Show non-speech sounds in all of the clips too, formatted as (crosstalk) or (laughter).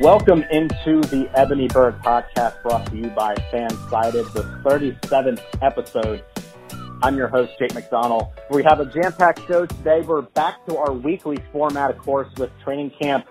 Welcome into the Ebony Bird podcast brought to you by Fansided, the 37th episode. I'm your host, Jake McDonald. We have a jam-packed show today. We're back to our weekly format, of course, with training camp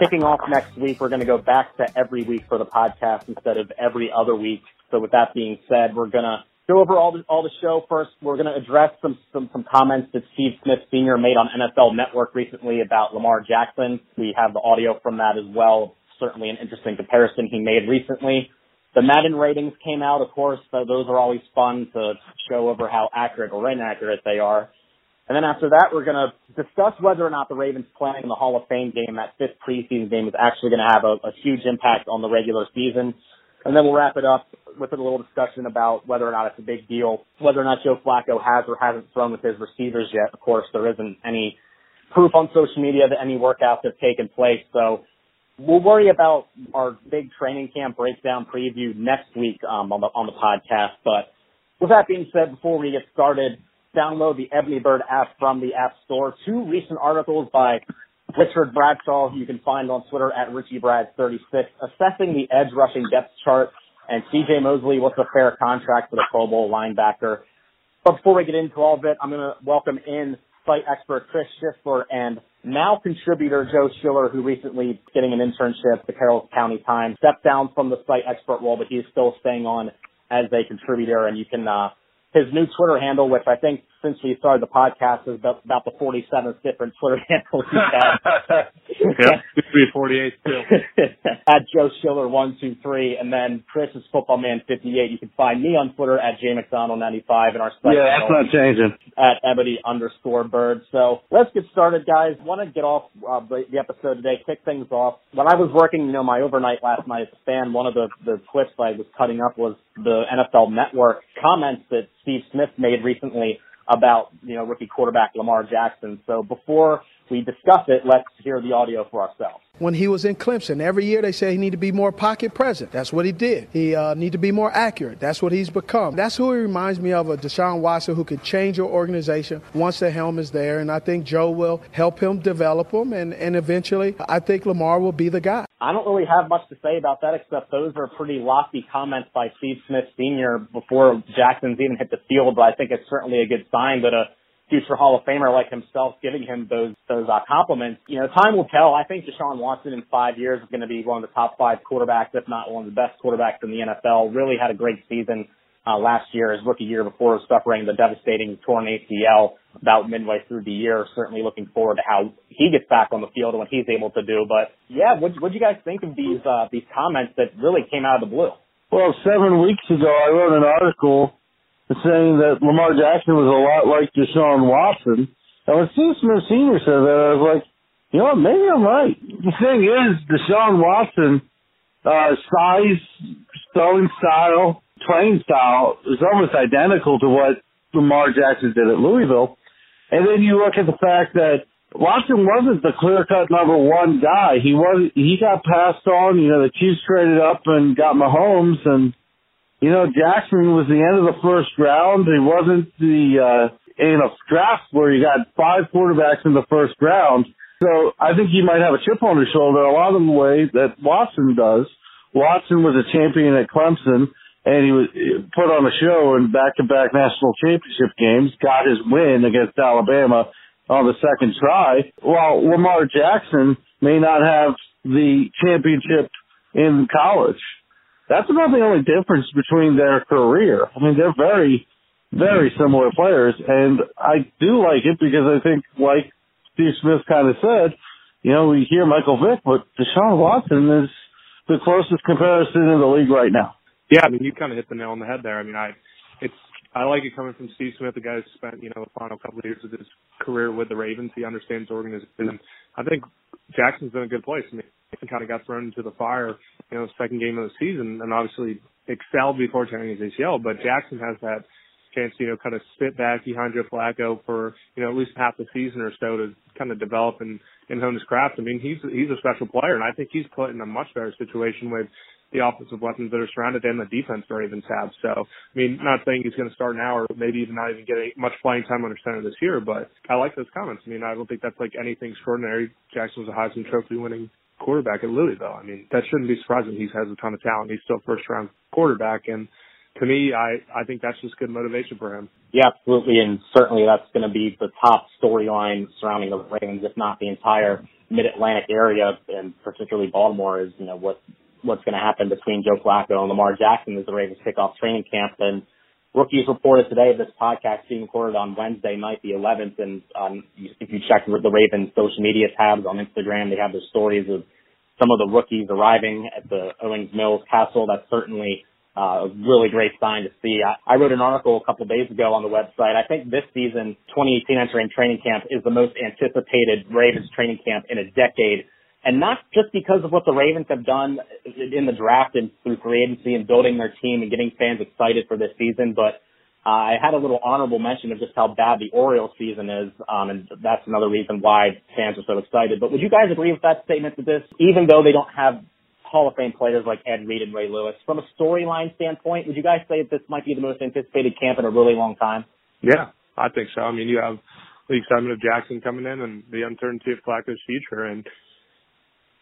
kicking off next week. We're going to go back to every week for the podcast instead of every other week. So with that being said, we're going to go over all the, all the show first. We're going to address some, some, some comments that Steve Smith Sr. made on NFL Network recently about Lamar Jackson. We have the audio from that as well. Certainly an interesting comparison he made recently. The Madden ratings came out, of course, so those are always fun to show over how accurate or inaccurate they are. And then after that, we're going to discuss whether or not the Ravens playing in the Hall of Fame game, that fifth preseason game, is actually going to have a, a huge impact on the regular season. And then we'll wrap it up with a little discussion about whether or not it's a big deal, whether or not Joe Flacco has or hasn't thrown with his receivers yet. Of course, there isn't any proof on social media that any workouts have taken place. So we'll worry about our big training camp breakdown preview next week um, on the on the podcast. But with that being said, before we get started, download the Ebony Bird app from the App Store. Two recent articles by Richard Bradshaw, who you can find on Twitter at RichieBrad36, assessing the edge rushing depth chart, and CJ Mosley, what's a fair contract for the Pro Bowl linebacker. But before we get into all of it, I'm going to welcome in site expert Chris Schisler and now contributor Joe Schiller, who recently getting an internship at the Carroll County Times, stepped down from the site expert role, but he's still staying on as a contributor. And you can uh, his new Twitter handle, which I think since we started the podcast is about, about the 47th different Twitter (laughs) handles he's had. (laughs) yeah, could be 48 too. (laughs) at Joe Schiller one two three, and then Chris is Football Man 58. You can find me on Twitter at J McDonald 95 and our site. Yeah, that's not changing. At Ebony underscore Bird. So let's get started, guys. Want to get off uh, the, the episode today, kick things off. When I was working, you know, my overnight last night at the fan, one of the the clips I was cutting up was the NFL Network comments that Steve Smith made recently about, you know, rookie quarterback Lamar Jackson. So before we discuss it, let's hear the audio for ourselves when he was in Clemson. Every year they say he need to be more pocket present. That's what he did. He uh, need to be more accurate. That's what he's become. That's who he reminds me of, a Deshaun Watson who can change your organization once the helm is there. And I think Joe will help him develop him. And, and eventually, I think Lamar will be the guy. I don't really have much to say about that except those are pretty lofty comments by Steve Smith Sr. before Jackson's even hit the field. But I think it's certainly a good sign that a future Hall of Famer like himself giving him those those uh, compliments. You know, time will tell. I think Deshaun Watson in five years is going to be one of the top five quarterbacks, if not one of the best quarterbacks in the NFL. Really had a great season uh, last year, his rookie year before suffering the devastating torn ACL about midway through the year. Certainly looking forward to how he gets back on the field and what he's able to do. But yeah, what what you guys think of these uh, these comments that really came out of the blue? Well, seven weeks ago, I wrote an article saying that Lamar Jackson was a lot like Deshaun Watson. And when Steve Smith Sr. said that, I was like, you know what, maybe I'm right. The thing is, Deshaun Watson, uh, size, throwing style, playing style is almost identical to what Lamar Jackson did at Louisville. And then you look at the fact that Watson wasn't the clear cut number one guy. He was he got passed on, you know, the Chiefs traded up and got Mahomes and you know, Jackson was the end of the first round. He wasn't the uh in a draft where you got five quarterbacks in the first round. So I think he might have a chip on his shoulder a lot of the way that Watson does. Watson was a champion at Clemson and he was put on a show in back-to-back national championship games, got his win against Alabama on the second try, while Lamar Jackson may not have the championship in college. That's about the only difference between their career. I mean, they're very, very similar players, and I do like it because I think, like Steve Smith kind of said, you know, we hear Michael Vick, but Deshaun Watson is the closest comparison in the league right now. Yeah, I mean, you kind of hit the nail on the head there. I mean, I, it's, I like it coming from Steve Smith, the guy who spent, you know, the final couple of years of his career with the Ravens. He understands the organization. Mm-hmm. I think Jackson's in a good place. I mean, he kind of got thrown into the fire, you know, second game of the season, and obviously excelled before tearing his ACL. But Jackson has that chance, you know, kind of sit back behind Joe Flacco for, you know, at least half the season or so to kind of develop and, and hone his craft. I mean, he's he's a special player, and I think he's put in a much better situation with the offensive weapons that are surrounded him, the defense the Ravens have. So, I mean, not saying he's going to start now or maybe even not even get much playing time under center this year, but I like those comments. I mean, I don't think that's like anything extraordinary. Jackson was a Heisman Trophy winning quarterback at Louisville. I mean, that shouldn't be surprising. He has a ton of talent. He's still first round quarterback. And to me, I, I think that's just good motivation for him. Yeah, absolutely. And certainly that's going to be the top storyline surrounding the Ravens, if not the entire mid-Atlantic area and particularly Baltimore is, you know, what, what's going to happen between Joe Flacco and Lamar Jackson as the Ravens kick off training camp. And rookies reported today this podcast being recorded on Wednesday night, the 11th. And um, if you check the Ravens social media tabs on Instagram, they have their stories of some of the rookies arriving at the Owings Mills Castle. That's certainly uh, a really great sign to see. I, I wrote an article a couple days ago on the website. I think this season, 2018 entering training camp is the most anticipated Ravens training camp in a decade. And not just because of what the Ravens have done in the draft and through free agency and building their team and getting fans excited for this season, but uh, I had a little honorable mention of just how bad the Orioles season is, um, and that's another reason why fans are so excited. But would you guys agree with that statement that this, even though they don't have Hall of Fame players like Ed Reed and Ray Lewis. From a storyline standpoint, would you guys say that this might be the most anticipated camp in a really long time? Yeah, I think so. I mean, you have the excitement of Jackson coming in and the uncertainty of Flacco's future, and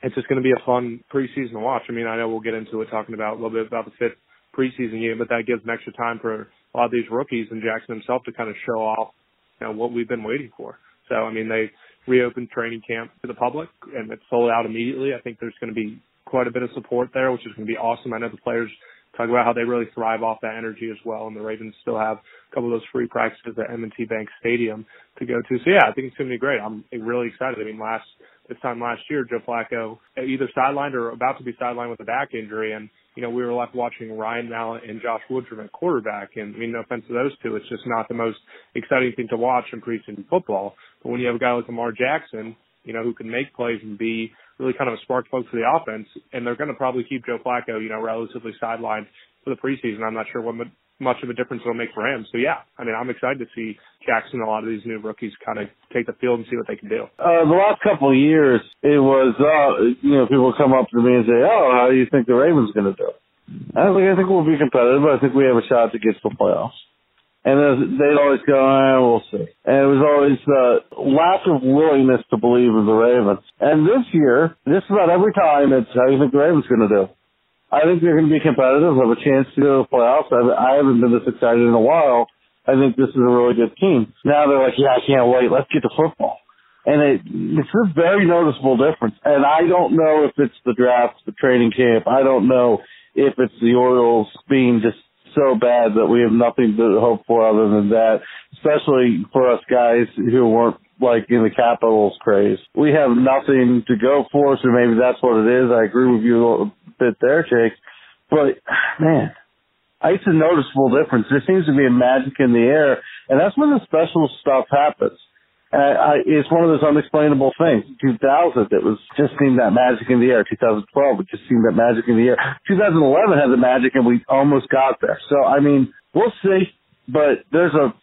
it's just going to be a fun preseason watch. I mean, I know we'll get into it talking about a little bit about the fifth preseason game, but that gives an extra time for a lot of these rookies and Jackson himself to kind of show off you know, what we've been waiting for. So, I mean, they reopened training camp to the public and it's sold out immediately. I think there's going to be quite a bit of support there, which is going to be awesome. I know the players talk about how they really thrive off that energy as well, and the Ravens still have a couple of those free practices at M&T Bank Stadium to go to. So yeah, I think it's going to be great. I'm really excited. I mean, last this time last year, Joe Flacco either sidelined or about to be sidelined with a back injury, and you know we were left watching Ryan Mallett and Josh Woodrum at quarterback. And I mean, no offense to those two, it's just not the most exciting thing to watch in preseason football. But when you have a guy like Lamar Jackson, you know, who can make plays and be really kind of a spark plug for the offense. And they're going to probably keep Joe Flacco, you know, relatively sidelined for the preseason. I'm not sure what much of a difference it'll make for him. So yeah, I mean, I'm excited to see Jackson and a lot of these new rookies kind of take the field and see what they can do. Uh, the last couple of years, it was, uh, you know, people come up to me and say, oh, how do you think the Ravens going to do? I think, I think we'll be competitive, I think we have a shot to get to the playoffs. And they'd always go, eh, we'll see. And it was always the lack of willingness to believe in the Ravens. And this year, just about every time, it's how you think the Ravens going to do? I think they're going to be competitive, have a chance to go to the playoffs. I, haven't been this excited in a while. I think this is a really good team. Now they're like, yeah, I can't wait. Let's get to football. And it, it's a very noticeable difference. And I don't know if it's the draft, the training camp. I don't know if it's the Orioles being just so bad that we have nothing to hope for other than that, especially for us guys who weren't like in the Capitals craze. We have nothing to go for, so maybe that's what it is. I agree with you bit there, Jake. But man, it's a noticeable difference. There seems to be a magic in the air, and that's when the special stuff happens. Uh, it's one of those unexplainable things. 2000, it was just seemed that magic in the air. 2012, it just seemed that magic in the air. 2011 had the magic, and we almost got there. So, I mean, we'll see. But there's a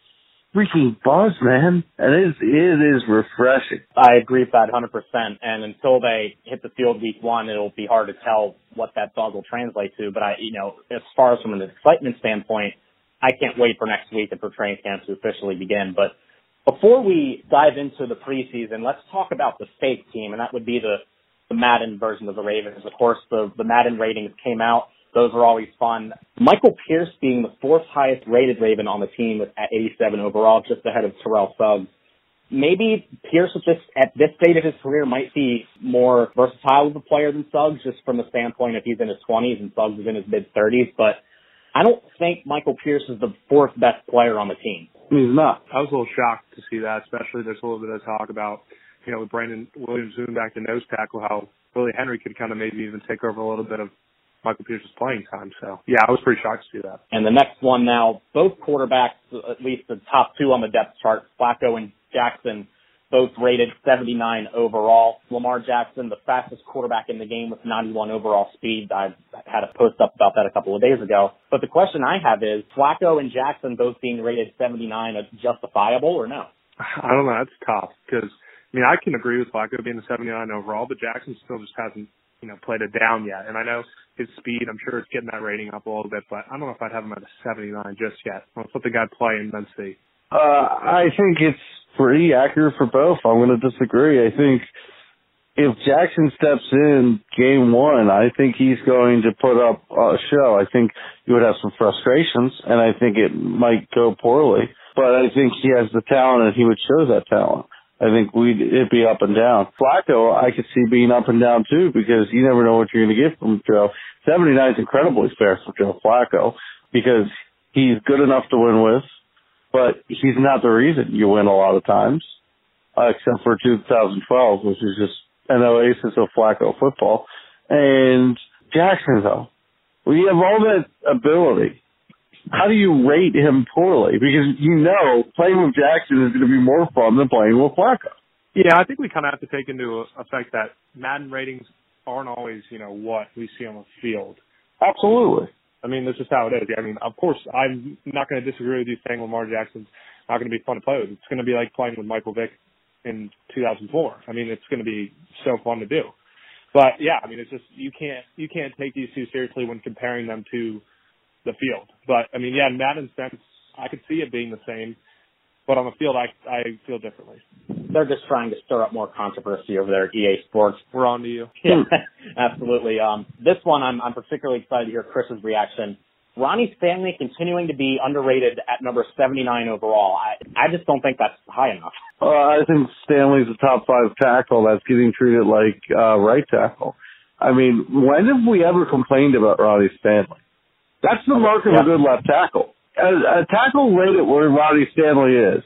freaking buzz, man, and it is, it is refreshing. I agree with that 100%. And until they hit the field week one, it'll be hard to tell what that buzz will translate to. But I, you know, as far as from an excitement standpoint, I can't wait for next week and for training camp to officially begin. But before we dive into the preseason, let's talk about the fake team, and that would be the, the Madden version of the Ravens. Of course, the, the Madden ratings came out. Those are always fun. Michael Pierce being the fourth highest rated Raven on the team at 87 overall, just ahead of Terrell Suggs. Maybe Pierce just at this stage of his career might be more versatile of a player than Suggs, just from the standpoint if he's in his 20s and Suggs is in his mid 30s. But I don't think Michael Pierce is the fourth best player on the team. He's not. I was a little shocked to see that, especially there's a little bit of talk about, you know, with Brandon Williams moving back to nose tackle, how Willie Henry could kind of maybe even take over a little bit of Michael Pierce's playing time. So yeah, I was pretty shocked to see that. And the next one now, both quarterbacks, at least the top two on the depth chart, Flacco and Jackson, both rated 79 overall. Lamar Jackson, the fastest quarterback in the game with 91 overall speed. I had a post up about that a couple of days ago. But the question I have is, Flacco and Jackson both being rated 79 justifiable or no? I don't know. That's tough because, I mean, I can agree with Flacco being a 79 overall, but Jackson still just hasn't, you know, played it down yet. And I know his speed, I'm sure it's getting that rating up a little bit, but I don't know if I'd have him at a 79 just yet. Let's let the guy play and then see. Uh, I think it's pretty accurate for both. I'm going to disagree. I think if Jackson steps in game one, I think he's going to put up a show. I think you would have some frustrations, and I think it might go poorly. But I think he has the talent, and he would show that talent. I think we'd it'd be up and down. Flacco, I could see being up and down too because you never know what you're going to get from Joe. 79 is incredibly fair for Joe Flacco because he's good enough to win with, but he's not the reason you win a lot of times, uh, except for 2012, which is just an oasis of Flacco football. And Jackson, though, we have all that ability. How do you rate him poorly? Because you know playing with Jackson is going to be more fun than playing with Flacco. Yeah, I think we kind of have to take into effect that Madden ratings aren't always, you know, what we see on the field. Absolutely. I mean, that's just how it is. I mean, of course, I'm not going to disagree with you saying Lamar Jackson's not going to be fun to play with. It's going to be like playing with Michael Vick in 2004. I mean, it's going to be so fun to do. But yeah, I mean, it's just you can't you can't take these two seriously when comparing them to the field. But I mean, yeah, in Madden's sense, I could see it being the same. But on the field, I I feel differently. They're just trying to stir up more controversy over there at EA Sports. We're on to you. (laughs) Yeah, absolutely. Um, this one, I'm I'm particularly excited to hear Chris's reaction. Ronnie Stanley continuing to be underrated at number 79 overall. I, I just don't think that's high enough. Uh, I think Stanley's a top five tackle that's getting treated like uh, right tackle. I mean, when have we ever complained about Ronnie Stanley? That's the mark of yeah. a good left tackle. A, a tackle rated where Ronnie Stanley is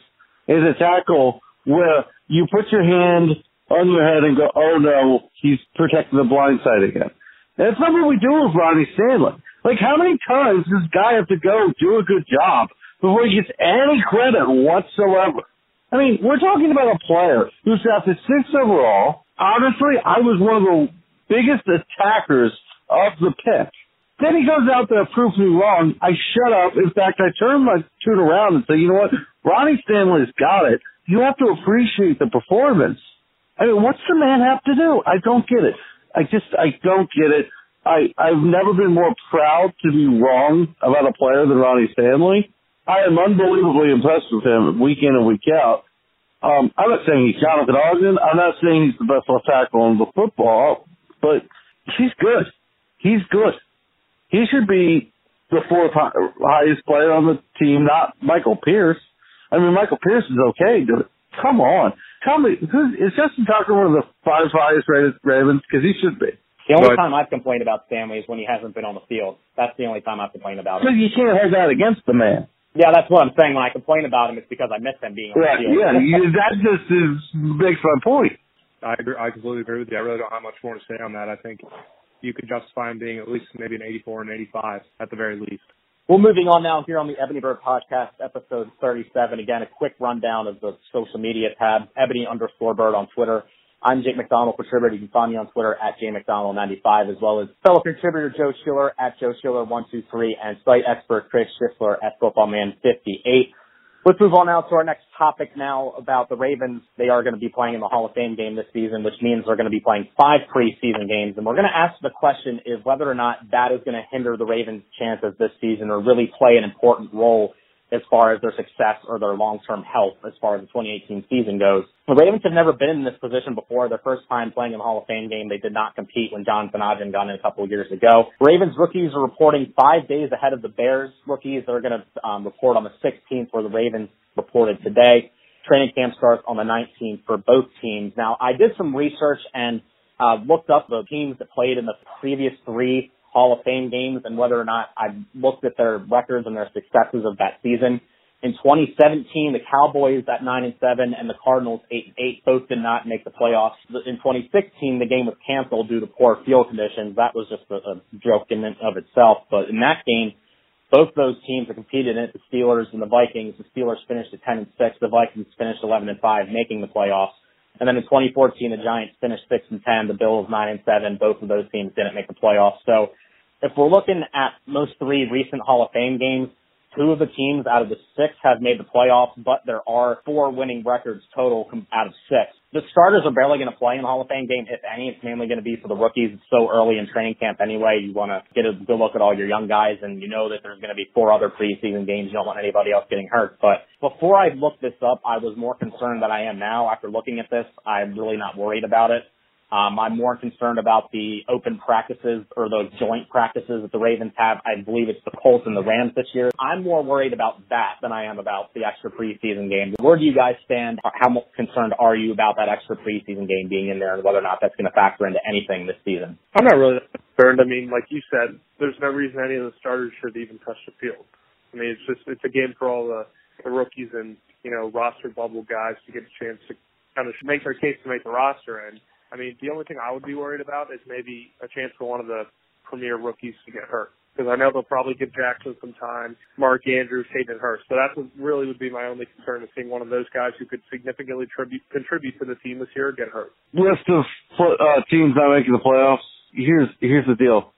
is a tackle where you put your hand on your head and go, oh no, he's protecting the blind side again. And it's not what we do with Ronnie Stanley. Like, how many times does this guy have to go do a good job before he gets any credit whatsoever? I mean, we're talking about a player who's drafted six overall. Honestly, I was one of the biggest attackers of the pick. Then he goes out there, proves me wrong. I shut up. In fact, I turn my tune around and say, you know what? Ronnie Stanley's got it. You have to appreciate the performance. I mean, what's the man have to do? I don't get it. I just, I don't get it. I, I've never been more proud to be wrong about a player than Ronnie Stanley. I am unbelievably impressed with him week in and week out. Um, I'm not saying he's Jonathan Ogden. I'm not saying he's the best left tackle in the football, but he's good. He's good. He should be the fourth highest player on the team, not Michael Pierce. I mean, Michael Pierce is okay. Come on. Tell me, who's, is Justin Tucker one of the five highest rated Ravens? Because he should be. The only but, time I've complained about Stanley is when he hasn't been on the field. That's the only time I've complained about him. But you can't hold that against the man. Yeah, that's what I'm saying. When I complain about him, it's because I miss him being on yeah, the field. Yeah, you, that just is, makes my point. I agree. I completely agree with you. I really don't have much more to say on that. I think you could justify him being at least maybe an 84 and 85 at the very least. Well, moving on now here on the Ebony Bird Podcast, episode 37. Again, a quick rundown of the social media tab, Ebony underscore Bird on Twitter, I'm Jake McDonald, contributor. You can find me on Twitter at jmcdonald95, as well as fellow contributor Joe Schiller at Joe Schiller123 and site expert Chris Schisler at Footballman58. Let's move on now to our next topic now about the Ravens. They are going to be playing in the Hall of Fame game this season, which means they're going to be playing five preseason games. And we're going to ask the question is whether or not that is going to hinder the Ravens' chances this season or really play an important role as far as their success or their long-term health as far as the 2018 season goes. The Ravens have never been in this position before. Their first time playing in the Hall of Fame game, they did not compete when Jonathan Ogden got in a couple of years ago. Ravens rookies are reporting five days ahead of the Bears rookies. They're going to um, report on the 16th where the Ravens reported today. Training camp starts on the 19th for both teams. Now, I did some research and uh, looked up the teams that played in the previous three Hall of Fame games and whether or not I looked at their records and their successes of that season. In 2017, the Cowboys at nine and seven and the Cardinals eight and eight both did not make the playoffs. In 2016, the game was canceled due to poor field conditions. That was just a, a joke in and of itself. But in that game, both those teams that competed in it, the Steelers and the Vikings. The Steelers finished at 10 and 6. The Vikings finished 11 and 5, making the playoffs. And then in 2014, the Giants finished 6 and 10. The Bills 9 and 7. Both of those teams didn't make the playoffs. So if we're looking at most three recent Hall of Fame games, two of the teams out of the six have made the playoffs, but there are four winning records total out of six. The starters are barely going to play in the Hall of Fame game, if any. It's mainly going to be for the rookies. It's so early in training camp anyway. You want to get a good look at all your young guys, and you know that there's going to be four other preseason games. You don't want anybody else getting hurt. But before I looked this up, I was more concerned than I am now. After looking at this, I'm really not worried about it. Um, I'm more concerned about the open practices or those joint practices that the Ravens have. I believe it's the Colts and the Rams this year. I'm more worried about that than I am about the extra preseason game. Where do you guys stand? How concerned are you about that extra preseason game being in there and whether or not that's going to factor into anything this season? I'm not really concerned. I mean, like you said, there's no reason any of the starters should even touch the field. I mean, it's just it's a game for all the, the rookies and you know roster bubble guys to get a chance to kind of make their case to make the roster and I mean, the only thing I would be worried about is maybe a chance for one of the premier rookies to get hurt. Because I know they'll probably give Jackson some time, Mark Andrews, Hayden Hurst. So that really would be my only concern is seeing one of those guys who could significantly tribute, contribute to the team this year get hurt. List of uh, teams not making the playoffs. Here's here's the deal.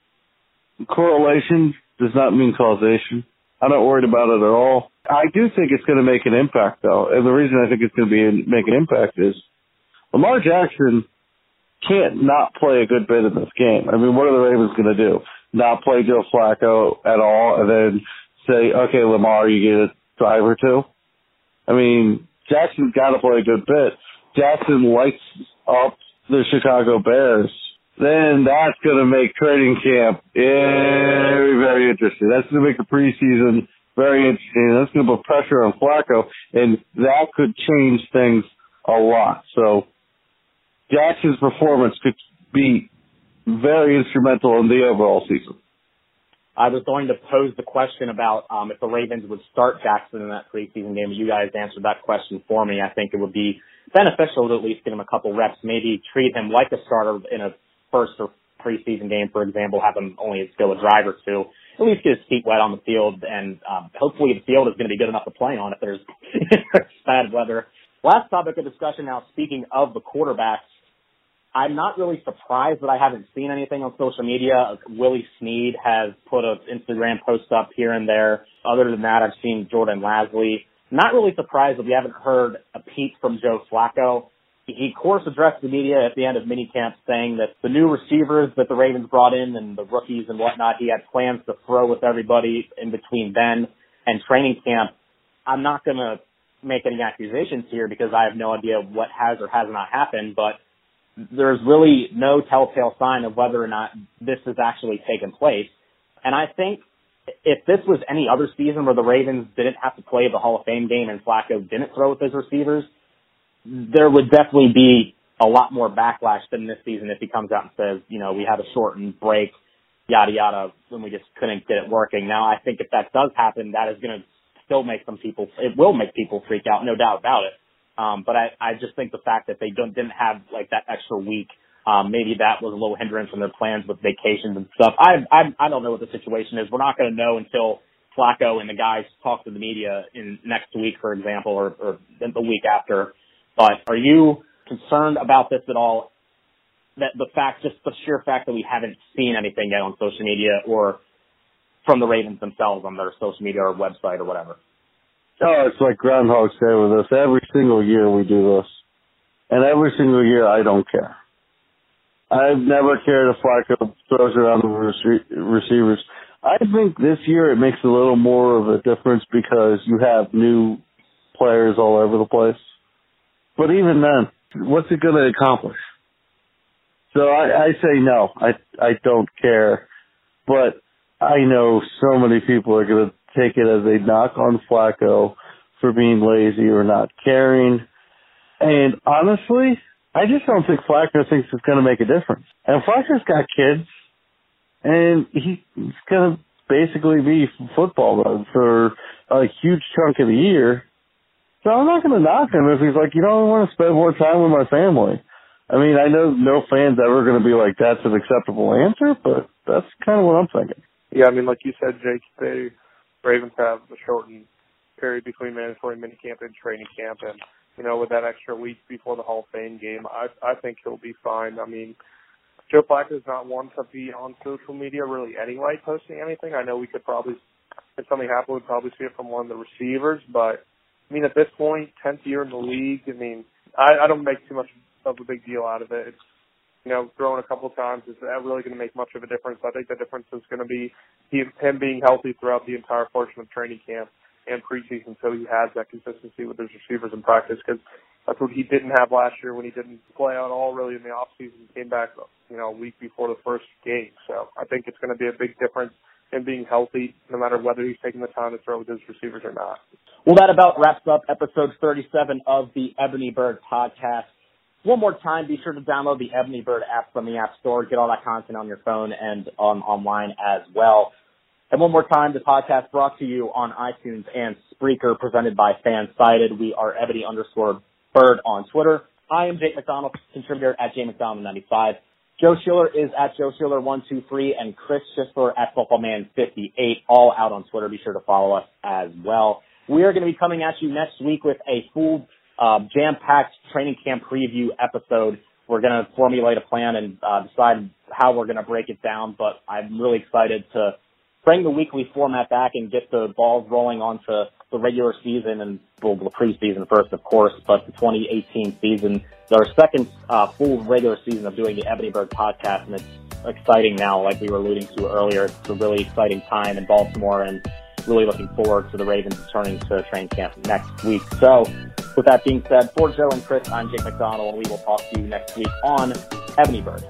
Correlation does not mean causation. I'm not worried about it at all. I do think it's going to make an impact, though, and the reason I think it's going to be make an impact is Lamar Jackson can't not play a good bit in this game. I mean, what are the Ravens going to do? Not play Joe Flacco at all and then say, okay, Lamar, you get a drive or two? I mean, Jackson's got to play a good bit. Jackson lights up the Chicago Bears. Then that's going to make training camp very, very interesting. That's going to make the preseason very interesting. That's going to put pressure on Flacco, and that could change things a lot. So Jackson's performance could be very instrumental in the overall season. I was going to pose the question about um, if the Ravens would start Jackson in that preseason game. You guys answered that question for me. I think it would be beneficial to at least get him a couple reps, maybe treat him like a starter in a first or preseason game, for example, have him only go a drive or two, at least get his feet wet on the field, and um, hopefully the field is going to be good enough to play on if there's (laughs) bad weather. Last topic of discussion now, speaking of the quarterbacks, I'm not really surprised that I haven't seen anything on social media. Willie Snead has put an Instagram post up here and there. Other than that, I've seen Jordan Lasley. Not really surprised that we haven't heard a peep from Joe Flacco. He, of course, addressed the media at the end of minicamp saying that the new receivers that the Ravens brought in and the rookies and whatnot, he had plans to throw with everybody in between then and training camp. I'm not going to make any accusations here because I have no idea what has or has not happened, but there's really no telltale sign of whether or not this has actually taken place. And I think if this was any other season where the Ravens didn't have to play the Hall of Fame game and Flacco didn't throw with his receivers, there would definitely be a lot more backlash than this season if he comes out and says, you know, we had a shortened break, yada yada, when we just couldn't get it working. Now I think if that does happen, that is going to still make some people, it will make people freak out, no doubt about it. Um, but I, I just think the fact that they don't didn't have like that extra week, um, maybe that was a little hindrance in their plans with vacations and stuff. I I, I don't know what the situation is. We're not going to know until Flacco and the guys talk to the media in next week, for example, or, or the week after. But are you concerned about this at all? That the fact, just the sheer fact that we haven't seen anything yet on social media or from the Ravens themselves on their social media or website or whatever. Oh, it's like Groundhog Day with us. Every single year we do this. And every single year I don't care. I've never cared if Flacco throws around the receivers. I think this year it makes a little more of a difference because you have new players all over the place. But even then, what's it going to accomplish? So I, I say no. I I don't care. But I know so many people are going to take it as a knock on Flacco for being lazy or not caring. And honestly, I just don't think Flacco thinks it's going to make a difference. And Flacco's got kids, and he's going to basically be football mode for a huge chunk of the year. So I'm not going to knock him if he's like, you know, I want to spend more time with my family. I mean, I know no fan's ever going to be like, that's an acceptable answer, but that's kind of what I'm thinking. Yeah, I mean, like you said, Jake, they Ravens have a shortened period between mandatory minicamp and training camp, and you know, with that extra week before the Hall of Fame game, I I think he'll be fine. I mean, Joe Flacco is not one to be on social media really anyway, posting anything. I know we could probably, if something happened, we'd probably see it from one of the receivers, but I mean, at this point, tenth year in the league, I mean, I, I don't make too much of a big deal out of it. It's you know, throwing a couple times, is that really going to make much of a difference? I think the difference is going to be him being healthy throughout the entire portion of training camp. and preseason so he has that consistency with his receivers in practice because that's what he didn't have last year when he didn't play at all really in the off season. He came back, you know, a week before the first game. So I think it's going to be a big difference in being healthy, no matter whether he's taking the time to throw with his receivers or not. Well, that about wraps up episode 37 of the Ebony Bird podcast. One more time, be sure to download the Ebony Bird app from the App Store. Get all that content on your phone and on online as well. And one more time, the podcast brought to you on iTunes and Spreaker, presented by Fansided. We are Ebony underscore Bird on Twitter. I am Jake McDonald, contributor at jmcdonald95. Joe Schiller is at Joe Schiller123 and Chris Schisler at FootballMan58, all out on Twitter. Be sure to follow us as well. We are going to be coming at you next week with a full uh, jam-packed training camp preview episode. We're going to formulate a plan and uh, decide how we're going to break it down, but I'm really excited to bring the weekly format back and get the balls rolling onto the regular season and well, the preseason first, of course, but the 2018 season, our second uh, full regular season of doing the Ebony Bird podcast, and it's exciting now, like we were alluding to earlier. It's a really exciting time in Baltimore, and really looking forward to the Ravens returning to training camp next week. So, with that being said, for Joe and Chris, I'm Jake McDonald, and we will talk to you next week on Ebony Bird.